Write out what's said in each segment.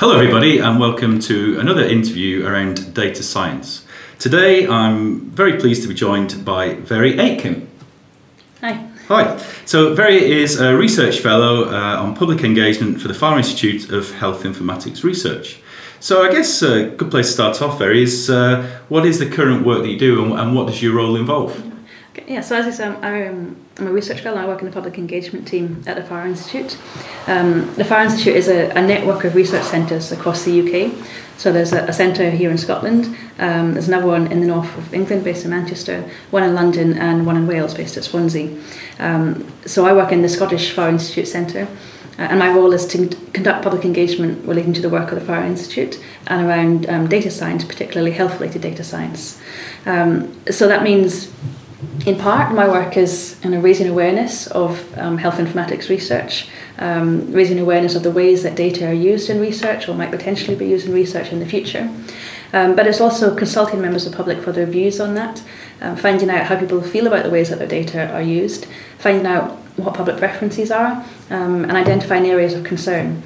Hello, everybody, and welcome to another interview around data science. Today, I'm very pleased to be joined by Mhairi Aitken. Hi. Hi. So, Mhairi is a research fellow uh, on public engagement for the Farr Institute of Health Informatics Research. So, I guess a good place to start off, Mhairi, is uh, what is the current work that you do and, and what does your role involve? Okay, yeah, so as I said, I'm, I'm a research fellow. I work in the public engagement team at the Farr Institute. Um, the Farr Institute is a, a network of research centres across the UK. So there's a, a centre here in Scotland, um, there's another one in the north of England based in Manchester, one in London and one in Wales based at Swansea. Um, so I work in the Scottish Farr Institute Centre uh, and my role is to conduct public engagement relating to the work of the Farr Institute and around um, data science, particularly health related data science. Um, so that means in part, my work is in raising awareness of um, health informatics research, um, raising awareness of the ways that data are used in research or might potentially be used in research in the future. Um, but it's also consulting members of the public for their views on that, um, finding out how people feel about the ways that their data are used, finding out what public preferences are, um, and identifying areas of concern.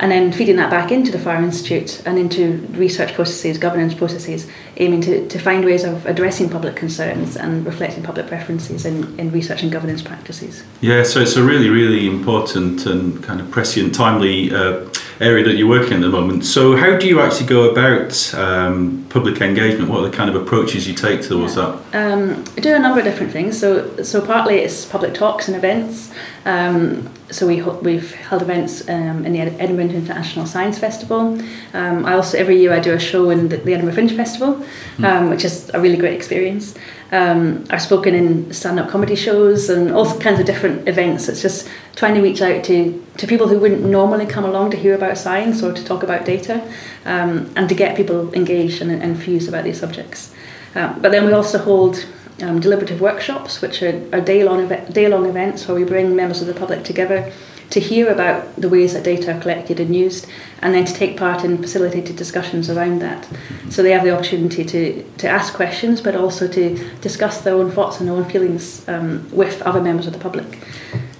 And then feeding that back into the Farr Institute and into research processes, governance processes, aiming to, to find ways of addressing public concerns and reflecting public preferences in, in research and governance practices. Yeah, so it's a really, really important and kind of prescient, timely uh, area that you're working in at the moment. So, how do you actually go about um, public engagement? What are the kind of approaches you take towards yeah. that? Um, I do a number of different things. So, so partly it's public talks and events. Um, so we we've held events um, in the Edinburgh International Science Festival. Um, I also every year I do a show in the, the Edinburgh Fringe Festival, hmm. um, which is a really great experience. Um, I've spoken in stand-up comedy shows and all kinds of different events. It's just trying to reach out to to people who wouldn't normally come along to hear about science or to talk about data, um, and to get people engaged and enthused about these subjects. Um, but then we also hold um, deliberative workshops, which are, are day-long, day-long events where we bring members of the public together to hear about the ways that data are collected and used, and then to take part in facilitated discussions around that. So they have the opportunity to, to ask questions, but also to discuss their own thoughts and their own feelings um, with other members of the public.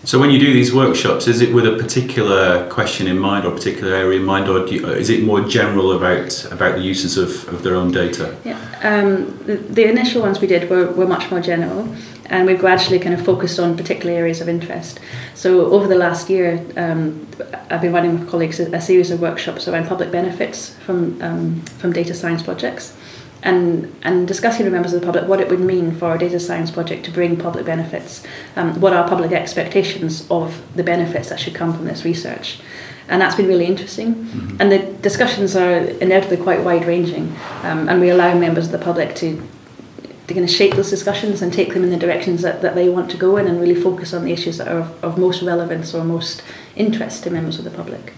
So when you do these workshops, is it with a particular question in mind or a particular area in mind, or you, is it more general about about the uses of, of their own data? Yeah, um, the, the initial ones we did were, were much more general, and we've gradually kind of focused on particular areas of interest. So over the last year, um, I've been running with colleagues a, a, series of workshops around public benefits from um, from data science projects and, and discussing with members of the public what it would mean for a data science project to bring public benefits, um, what are public expectations of the benefits that should come from this research. And that's been really interesting. Mm-hmm. And the discussions are inevitably quite wide ranging, um, and we allow members of the public to to kind of shape those discussions and take them in the directions that, that they want to go in and really focus on the issues that are of, of most relevance or most interest to members of the public.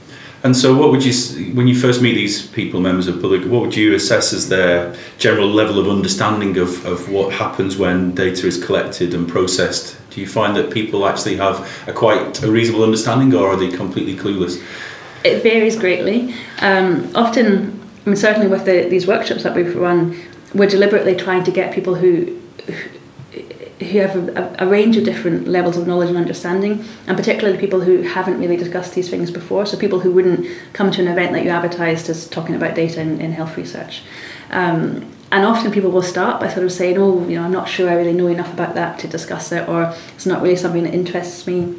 And so, what would you, when you first meet these people, members of public, what would you assess as their general level of understanding of, of what happens when data is collected and processed? Do you find that people actually have a quite a reasonable understanding, or are they completely clueless? It varies greatly. Um, often, I mean, certainly with the, these workshops that we've run, we're deliberately trying to get people who who have a, a, range of different levels of knowledge and understanding, and particularly people who haven't really discussed these things before. So people who wouldn't come to an event that you advertised as talking about data in, in health research. Um, and often people will start by sort of saying, "Oh, you know, I'm not sure I really know enough about that to discuss it," or "It's not really something that interests me."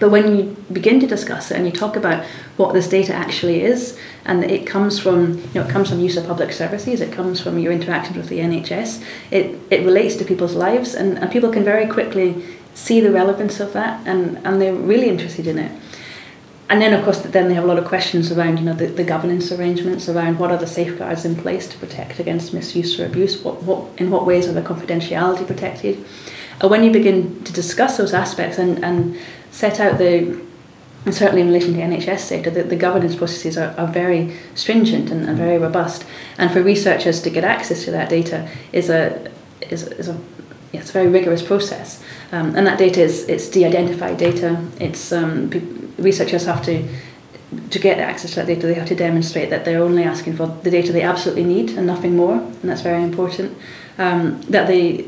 But when you begin to discuss it and you talk about what this data actually is, and it comes from, you know, it comes from use of public services, it comes from your interactions with the NHS, it, it relates to people's lives, and, and people can very quickly see the relevance of that, and, and they're really interested in it. And then, of course, then they have a lot of questions around, you know, the, the governance arrangements, around what are the safeguards in place to protect against misuse or abuse, what, what, in what ways are the confidentiality protected. And when you begin to discuss those aspects and, and set out the and certainly in relation to NHS data, the, the governance processes are, are very stringent and, and very robust. And for researchers to get access to that data is a is, is a yeah, it's a very rigorous process. Um, and that data is it's de-identified data. It's um, researchers have to to get access to that data. They have to demonstrate that they're only asking for the data they absolutely need and nothing more, and that's very important. Um, that they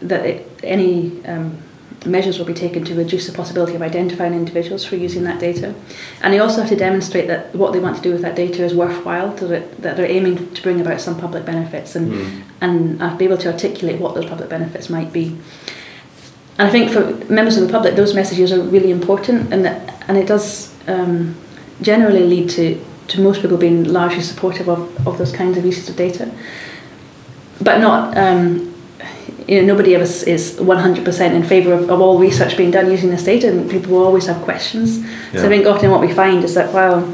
that it, any um, measures will be taken to reduce the possibility of identifying individuals for using that data. And they also have to demonstrate that what they want to do with that data is worthwhile, so that, that they're aiming to bring about some public benefits and, mm. and uh, be able to articulate what those public benefits might be. And I think for members of the public, those messages are really important, and that, and it does um, generally lead to, to most people being largely supportive of, of those kinds of uses of data. But not um, you know, nobody of us is 100% in favour of, of, all research being done using this data, and people will always have questions. Yeah. So I think often what we find is that while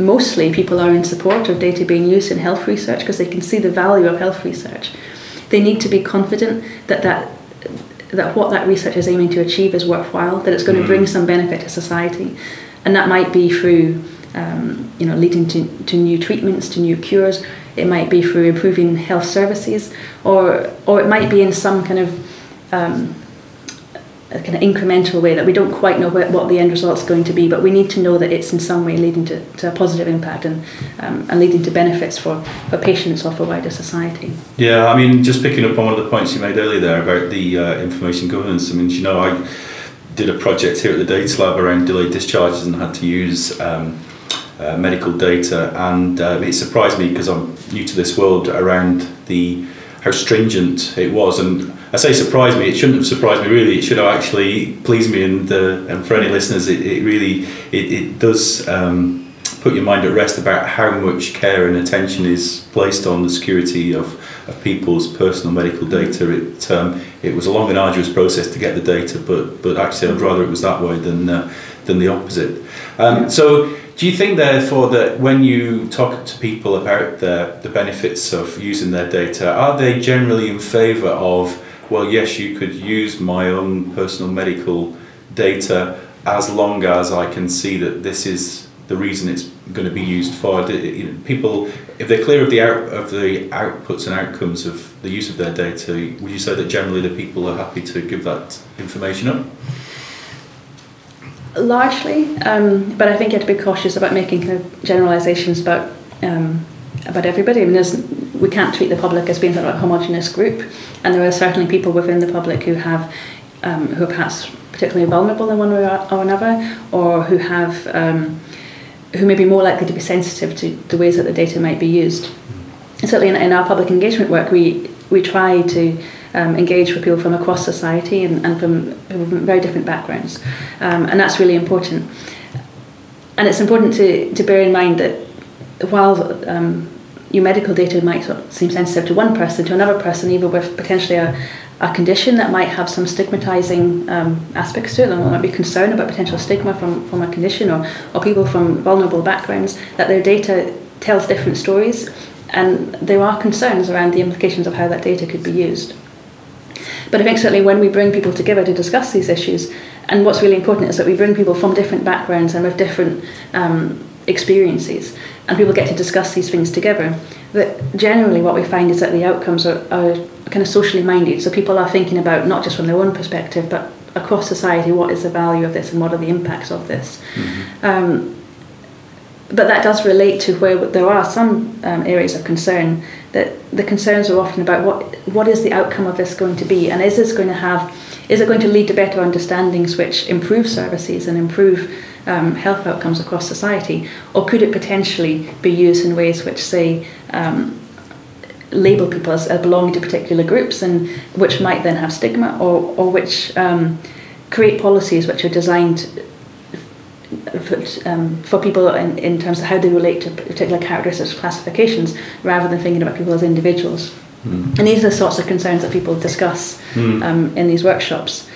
mostly people are in support of data being used in health research because they can see the value of health research, they need to be confident that that that what that research is aiming to achieve is worthwhile, that it's going mm. to bring some benefit to society, and that might be through um, you know leading to, to new treatments, to new cures, it might be through improving health services, or or it might be in some kind of um, a kind of incremental way that we don't quite know what, the end result is going to be, but we need to know that it's in some way leading to, to a positive impact and, um, and leading to benefits for, for patients or for wider society. Yeah, I mean, just picking up on one of the points you made earlier there about the uh, information governance, I mean, you know, I did a project here at the Data Lab around delayed discharges and had to use um, uh, medical data, and uh, it surprised me because I'm new to this world around the how stringent it was. And I say surprised me; it shouldn't have surprised me. Really, it should have actually pleased me. And uh, and for any listeners, it, it really it, it does. Um, put your mind at rest about how much care and attention is placed on the security of, of people's personal medical data. It um, it was a long and arduous process to get the data, but but actually I'd rather it was that way than uh, than the opposite. Um, so do you think, therefore, that when you talk to people about the, the benefits of using their data, are they generally in favour of, well, yes, you could use my own personal medical data as long as I can see that this is the reason it's going to be used for? People, if they're clear of the out, of the outputs and outcomes of the use of their data, would you say that generally the people are happy to give that information up? Largely, um, but I think you have to be cautious about making kind of generalisations about um, about everybody. I mean, we can't treat the public as being sort of a homogenous group, and there are certainly people within the public who have um, who are perhaps particularly vulnerable in one way or another, or who have um, who may be more likely to be sensitive to the ways that the data might be used. Certainly, in, in our public engagement work, we we try to um, engage with people from across society and, and from, very different backgrounds. Um, and that's really important. And it's important to, to bear in mind that while um, your medical data might seem sensitive to one person, to another person, even with potentially a, a condition that might have some stigmatizing um, aspects to it, and might be concerned about potential stigma from, from a condition, or, or people from vulnerable backgrounds, that their data tells different stories, and there are concerns around the implications of how that data could be used. But I think certainly when we bring people together to discuss these issues, and what's really important is that we bring people from different backgrounds and with different um, experiences, and people get to discuss these things together. That generally what we find is that the outcomes are, are kind of socially minded. So people are thinking about not just from their own perspective, but across society, what is the value of this and what are the impacts of this. Mm-hmm. Um, but that does relate to where there are some um, areas of concern that the concerns are often about what what is the outcome of this going to be? And is this going to have is it going to lead to better understandings which improve services and improve um, health outcomes across society? Or could it potentially be used in ways which say um, label people as, belonging to particular groups and which might then have stigma or, or which um, create policies which are designed for, um, for people in, in terms of how they relate to particular characteristics classifications rather than thinking about people as individuals. Mm. And these are the sorts of concerns that people discuss mm. um, in these workshops.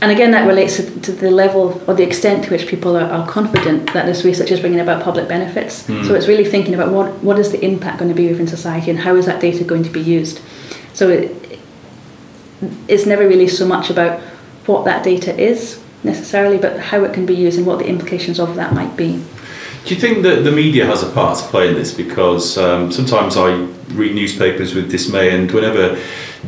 And again, that relates to, to, the level or the extent to which people are, are, confident that this research is bringing about public benefits. Mm. So it's really thinking about what, what is the impact going to be within society and how is that data going to be used. So it, it's never really so much about what that data is, necessarily, but how it can be used and what the implications of that might be. Do you think that the media has a part to play in this? Because um, sometimes I read newspapers with dismay, and whenever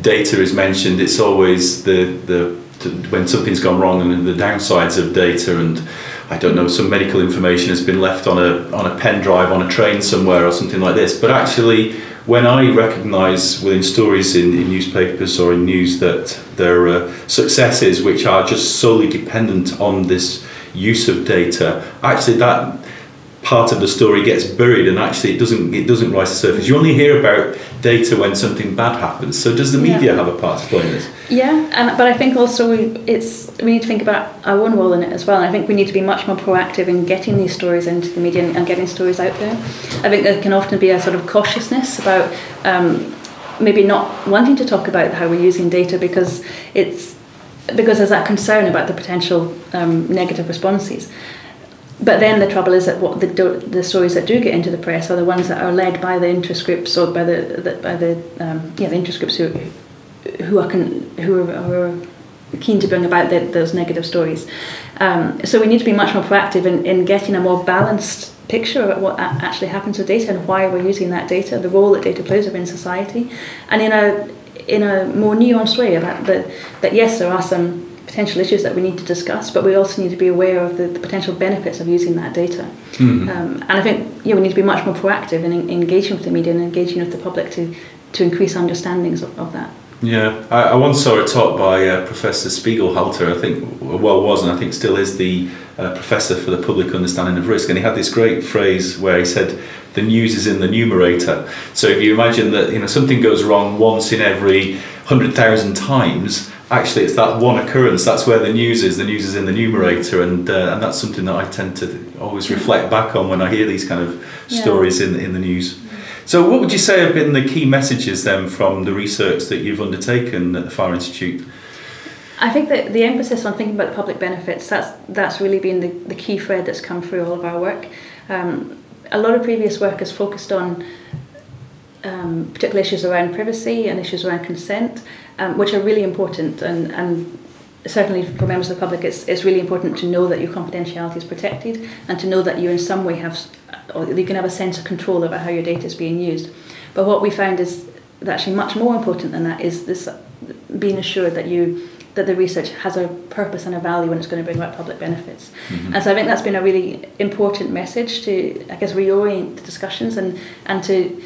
data is mentioned, it's always the, the, the when something's gone wrong and the downsides of data and I don't know, some medical information has been left on a on a pen drive on a train somewhere or something like this. But actually, when I recognise within stories in, in, newspapers or in news that there are successes which are just solely dependent on this use of data, actually that part of the story gets buried and actually it doesn't it doesn't rise to the surface. You only hear about data when something bad happens. So does the media yeah. have a part to play in this? Yeah, and but I think also we, it's we need to think about our own role in it as well. And I think we need to be much more proactive in getting these stories into the media and, and getting stories out there. I think there can often be a sort of cautiousness about um, maybe not wanting to talk about how we're using data because it's because there's that concern about the potential um, negative responses. But then the trouble is that what the, the stories that do get into the press are the ones that are led by the interest groups or by the, the by the um, yeah the interest groups who who are con, who are, who are keen to bring about the, those negative stories. Um, so we need to be much more proactive in, in getting a more balanced picture of what actually happens with data and why we're using that data, the role that data plays within society, and in a in a more nuanced way about the that yes there are some potential issues that we need to discuss, but we also need to be aware of the, the potential benefits of using that data. Mm-hmm. Um, and I think yeah, we need to be much more proactive in, in engaging with the media and engaging with the public to, to increase understandings of, of that. Yeah, I, I, once saw a talk by uh, Professor Spiegelhalter, I think, well, was and I think still is the uh, professor for the public understanding of risk, and he had this great phrase where he said, "The news is in the numerator." So if you imagine that you know something goes wrong once in every hundred thousand times, actually it's that one occurrence that's where the news is the news is in the numerator and uh, and that's something that I tend to always reflect back on when I hear these kind of yeah. stories in in the news. So what would you say have been the key messages then from the research that you've undertaken at the Farr Institute? I think that the emphasis on thinking about the public benefits that's that's really been the, the key thread that's come through all of our work. Um, a lot of previous work has focused on um, particular issues around privacy and issues around consent um, which are really important and, and certainly for members of the public it's, it's really important to know that your confidentiality is protected and to know that you in some way have or you can have a sense of control over how your data is being used but what we found is that actually much more important than that is this being assured that you that the research has a purpose and a value and it's going to bring about public benefits. Mm-hmm. And so I think that's been a really important message to, I guess, reorient the discussions and, and to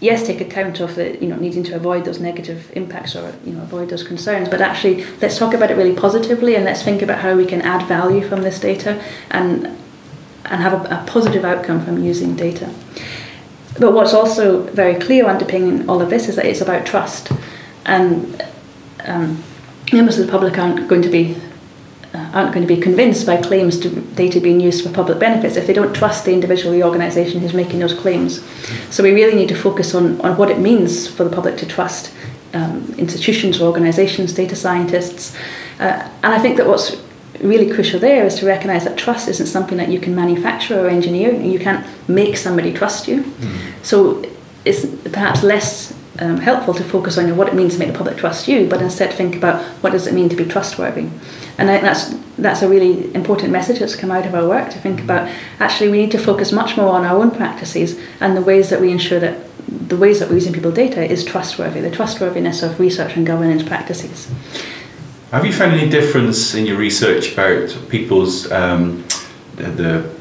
yes, take account of the you know needing to avoid those negative impacts or you know avoid those concerns, but actually let's talk about it really positively and let's think about how we can add value from this data and and have a, a positive outcome from using data. But what's also very clear underpinning all of this is that it's about trust, and um, members of the public aren't going to be aren't going to be convinced by claims to data being used for public benefits if they don't trust the individual or the organisation who's making those claims. So we really need to focus on, on what it means for the public to trust um, institutions, or organisations, data scientists. Uh, and I think that what's really crucial there is to recognise that trust isn't something that you can manufacture or engineer. You can't make somebody trust you. Mm. So it's perhaps less um, helpful to focus on what it means to make the public trust you, but instead think about what does it mean to be trustworthy. And I think that's that's a really important message that's come out of our work to think about. Actually, we need to focus much more on our own practices and the ways that we ensure that the ways that we're using people data is trustworthy, the trustworthiness of research and governance practices. Have you found any difference in your research about people's um, the, the,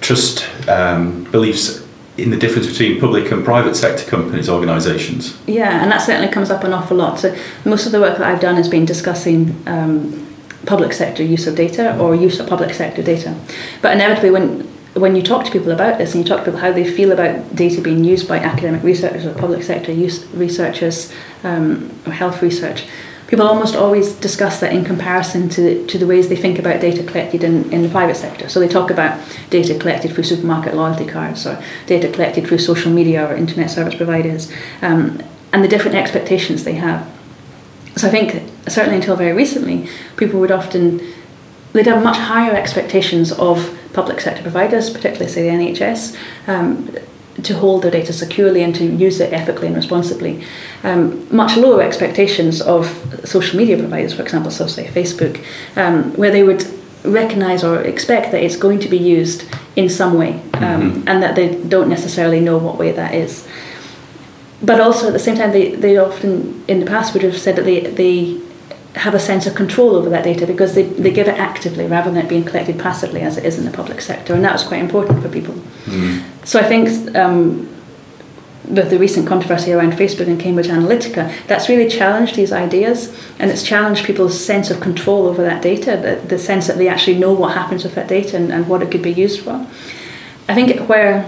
trust um, beliefs in the difference between public and private sector companies, organisations? Yeah, and that certainly comes up an awful lot. So most of the work that I've done has been discussing um, public sector use of data or use of public sector data. But inevitably, when when you talk to people about this and you talk to people how they feel about data being used by academic researchers or public sector use researchers um, or health research, people almost always discuss that in comparison to, to the ways they think about data collected in, in the private sector. So they talk about data collected through supermarket loyalty cards or data collected through social media or internet service providers um, and the different expectations they have. So I think certainly until very recently, people would often they'd have much higher expectations of public sector providers, particularly say the NHS, um, to hold their data securely and to use it ethically and responsibly. Um, much lower expectations of social media providers, for example, so say Facebook, um, where they would recognise or expect that it's going to be used in some way um, mm-hmm. and that they don't necessarily know what way that is. But also at the same time, they, they often in the past would have said that they, they have a sense of control over that data because they, they give it actively rather than it being collected passively as it is in the public sector. And that was quite important for people. Mm. So I think um, with the recent controversy around Facebook and Cambridge Analytica, that's really challenged these ideas and it's challenged people's sense of control over that data, the, the sense that they actually know what happens with that data and, and what it could be used for. I think where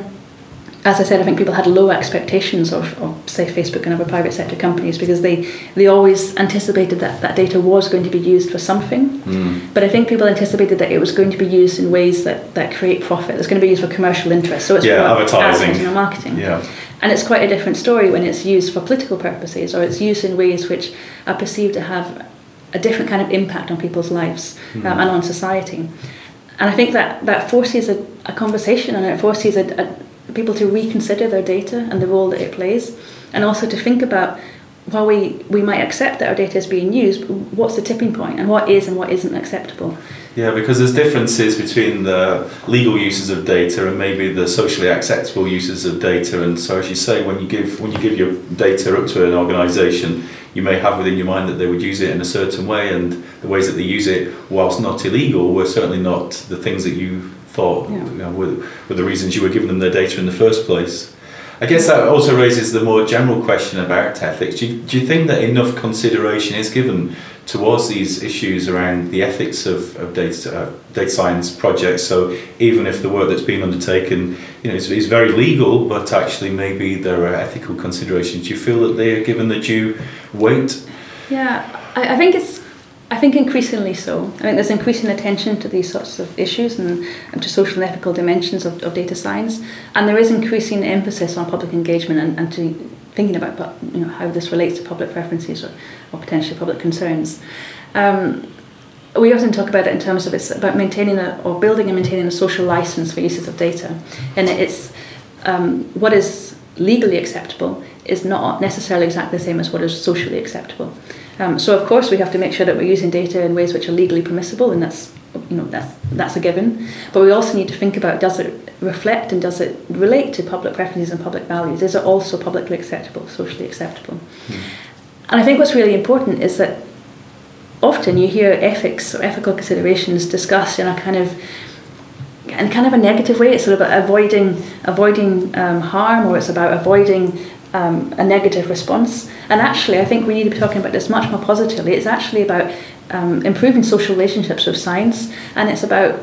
as I said, I think people had low expectations of, of, say, Facebook and other private sector companies because they, they always anticipated that that data was going to be used for something. Mm. But I think people anticipated that it was going to be used in ways that, that create profit. It's going to be used for commercial interest. So it's yeah, advertising. advertising marketing. Yeah. And it's quite a different story when it's used for political purposes or it's used in ways which are perceived to have a different kind of impact on people's lives mm. um, and on society. And I think that, that forces a, a conversation and it forces a, a people to reconsider their data and the role that it plays, and also to think about while we, we might accept that our data is being used, what's the tipping point and what is and what isn't acceptable? Yeah, because there's differences between the legal uses of data and maybe the socially acceptable uses of data. And so, as you say, when you give when you give your data up to an organisation, you may have within your mind that they would use it in a certain way, and the ways that they use it, whilst not illegal, were certainly not the things that you thought yeah. you know, were, were the reasons you were giving them their data in the first place. I guess that also raises the more general question about ethics. Do you, do you think that enough consideration is given towards these issues around the ethics of, of data, uh, data science projects? So even if the work that's been undertaken you know, is, is very legal, but actually maybe there are ethical considerations, do you feel that they are given the due weight? Yeah, I, I think it's I think increasingly so. I think there's increasing attention to these sorts of issues and, and to social and ethical dimensions of, of data science, and there is increasing emphasis on public engagement and, and to thinking about you know how this relates to public preferences or, or potentially public concerns. Um, we often talk about it in terms of it's about maintaining a, or building and maintaining a social license for uses of data, and it's um, what is legally acceptable is not necessarily exactly the same as what is socially acceptable. Um, so of course we have to make sure that we're using data in ways which are legally permissible, and that's you know that's that's a given. But we also need to think about does it reflect and does it relate to public preferences and public values? Is it also publicly acceptable, socially acceptable? Mm. And I think what's really important is that often you hear ethics or ethical considerations discussed in a kind of in kind of a negative way. It's sort of about avoiding avoiding um, harm, or it's about avoiding um, a negative response. And actually, I think we need to be talking about this much more positively. It's actually about um, improving social relationships with science, and it's about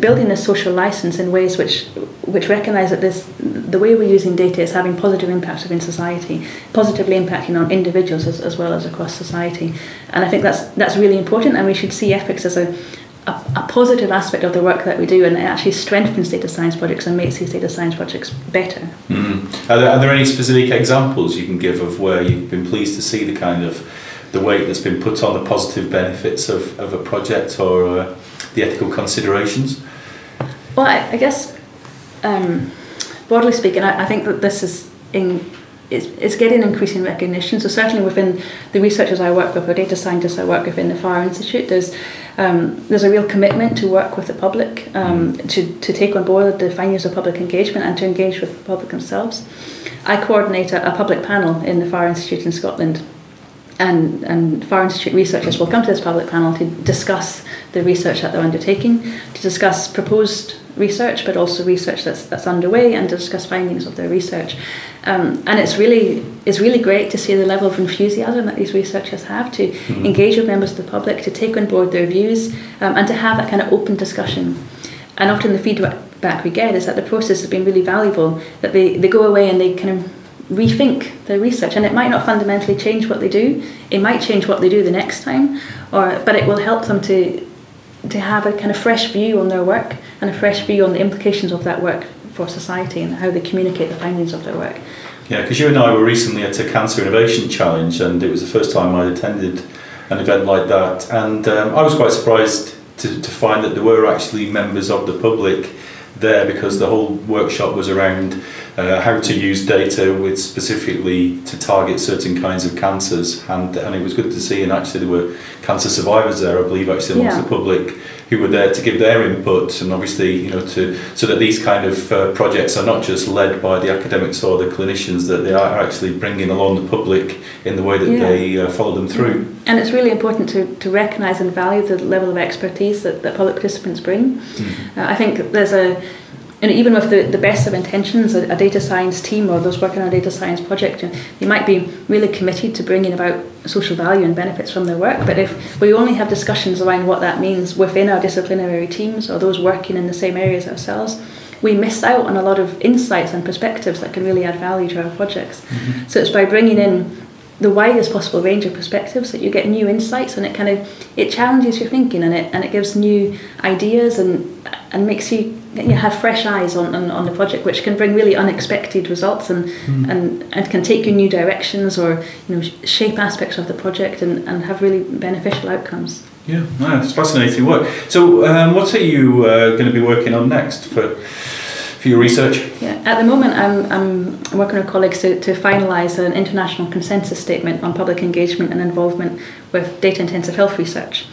building a social license in ways which which recognise that this the way we're using data is having positive impacts within society, positively impacting on individuals as, as well as across society. And I think that's that's really important, and we should see ethics as a a, a, positive aspect of the work that we do and it actually strengthens data science projects and makes these data science projects better. Mm. Are, there, are there any specific examples you can give of where you've been pleased to see the kind of the weight that's been put on the positive benefits of, of a project or uh, the ethical considerations? Well, I, I guess um, broadly speaking, I, I think that this is in it's, it's getting increasing recognition. So certainly within the researchers I work with, or data scientists I work with in the Farr Institute, there's um, there's a real commitment to work with the public, um, to, to take on board the findings of public engagement and to engage with the public themselves. I coordinate a, a public panel in the Farr Institute in Scotland and, and Farr Institute researchers will come to this public panel to discuss the research that they're undertaking, to discuss proposed research, but also research that's, that's underway, and to discuss findings of their research. Um, and it's really it's really great to see the level of enthusiasm that these researchers have to mm-hmm. engage with members of the public, to take on board their views, um, and to have that kind of open discussion. And often the feedback we get is that the process has been really valuable. That they, they go away and they kind of rethink their research, and it might not fundamentally change what they do. It might change what they do the next time, or but it will help them to to have a kind of fresh view on their work and a fresh view on the implications of that work for society and how they communicate the findings of their work. Yeah, because you and I were recently at a Cancer Innovation Challenge, and it was the first time I'd attended an event like that, and um, I was quite surprised to, to find that there were actually members of the public there because the whole workshop was around uh, how to use data with specifically to target certain kinds of cancers and, and it was good to see and actually there were cancer survivors there I believe actually amongst yeah. the public who were there to give their input and obviously you know to so that these kind of uh, projects are not just led by the academics or the clinicians that they are actually bringing along the public in the way that yeah. they uh, follow them through and it's really important to, to recognise and value the level of expertise that, that public participants bring mm-hmm. uh, I think there's a and even with the, the best of intentions, a, a, data science team or those working on a data science project, you know, they might be really committed to bringing about social value and benefits from their work. But if we only have discussions around what that means within our disciplinary teams or those working in the same areas ourselves, we miss out on a lot of insights and perspectives that can really add value to our projects. Mm-hmm. So it's by bringing in the widest possible range of perspectives that you get new insights and it kind of it challenges your thinking and it and it gives new ideas and and makes you you have fresh eyes on, on, on the project which can bring really unexpected results and, mm. and and can take you new directions or you know shape aspects of the project and, and have really beneficial outcomes yeah it's fascinating work so um, what are you uh, going to be working on next for for your research? Yeah, at the moment I'm, I'm working with colleagues to, to finalise an international consensus statement on public engagement and involvement with data intensive health research.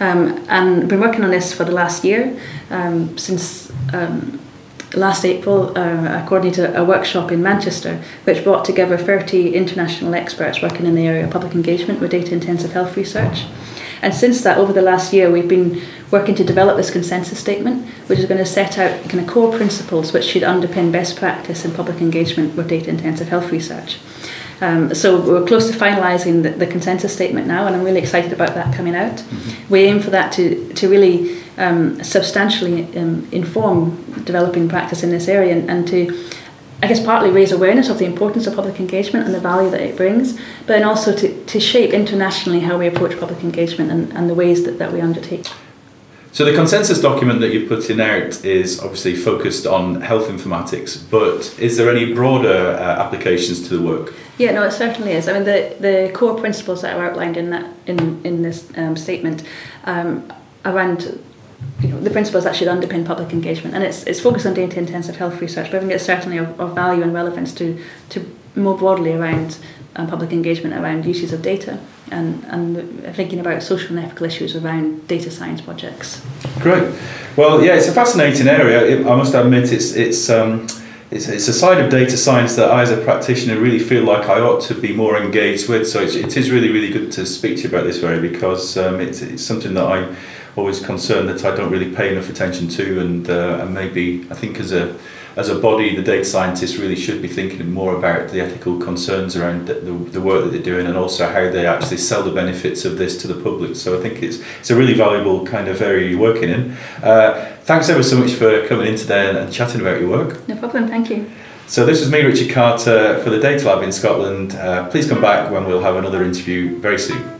Um, and been working on this for the last year um, since um, last April, uh, I coordinated a workshop in Manchester which brought together 30 international experts working in the area of public engagement with data intensive health research. And since that, over the last year, we've been working to develop this consensus statement, which is going to set out kind of core principles which should underpin best practice in public engagement with data intensive health research. Um, so we're close to finalising the, the, consensus statement now, and I'm really excited about that coming out. Mm-hmm. We aim for that to, to really um, substantially um, inform developing practice in this area and, and to I guess partly raise awareness of the importance of public engagement and the value that it brings, but then also to, to shape internationally how we approach public engagement and, and the ways that, that we undertake. So the consensus document that you're putting out is obviously focused on health informatics, but is there any broader uh, applications to the work? Yeah, no, it certainly is. I mean, the, the core principles that are outlined in that in in this um, statement um, around you know, the principles that should underpin public engagement. And it's, it's focused on data intensive health research, but I think it's certainly of, of value and relevance to, to more broadly around um, public engagement around uses of data and, and thinking about social and ethical issues around data science projects. Great. Well, yeah, it's a fascinating area. It, I must admit, it's, it's, um, it's, it's a side of data science that I, as a practitioner, really feel like I ought to be more engaged with. So it's, it is really, really good to speak to you about this, Mhairi because um, it's, it's something that I always concerned that I don't really pay enough attention to, and uh, and maybe I think as a as a body, the data scientists really should be thinking more about the ethical concerns around the, the, work that they're doing and also how they actually sell the benefits of this to the public. So I think it's it's a really valuable kind of area you're working in. Uh, thanks ever so much for coming in today and, and chatting about your work. No problem, thank you. So this was me, Richard Carter, for the Data Lab in Scotland. Uh, please come back when we'll have another interview very soon.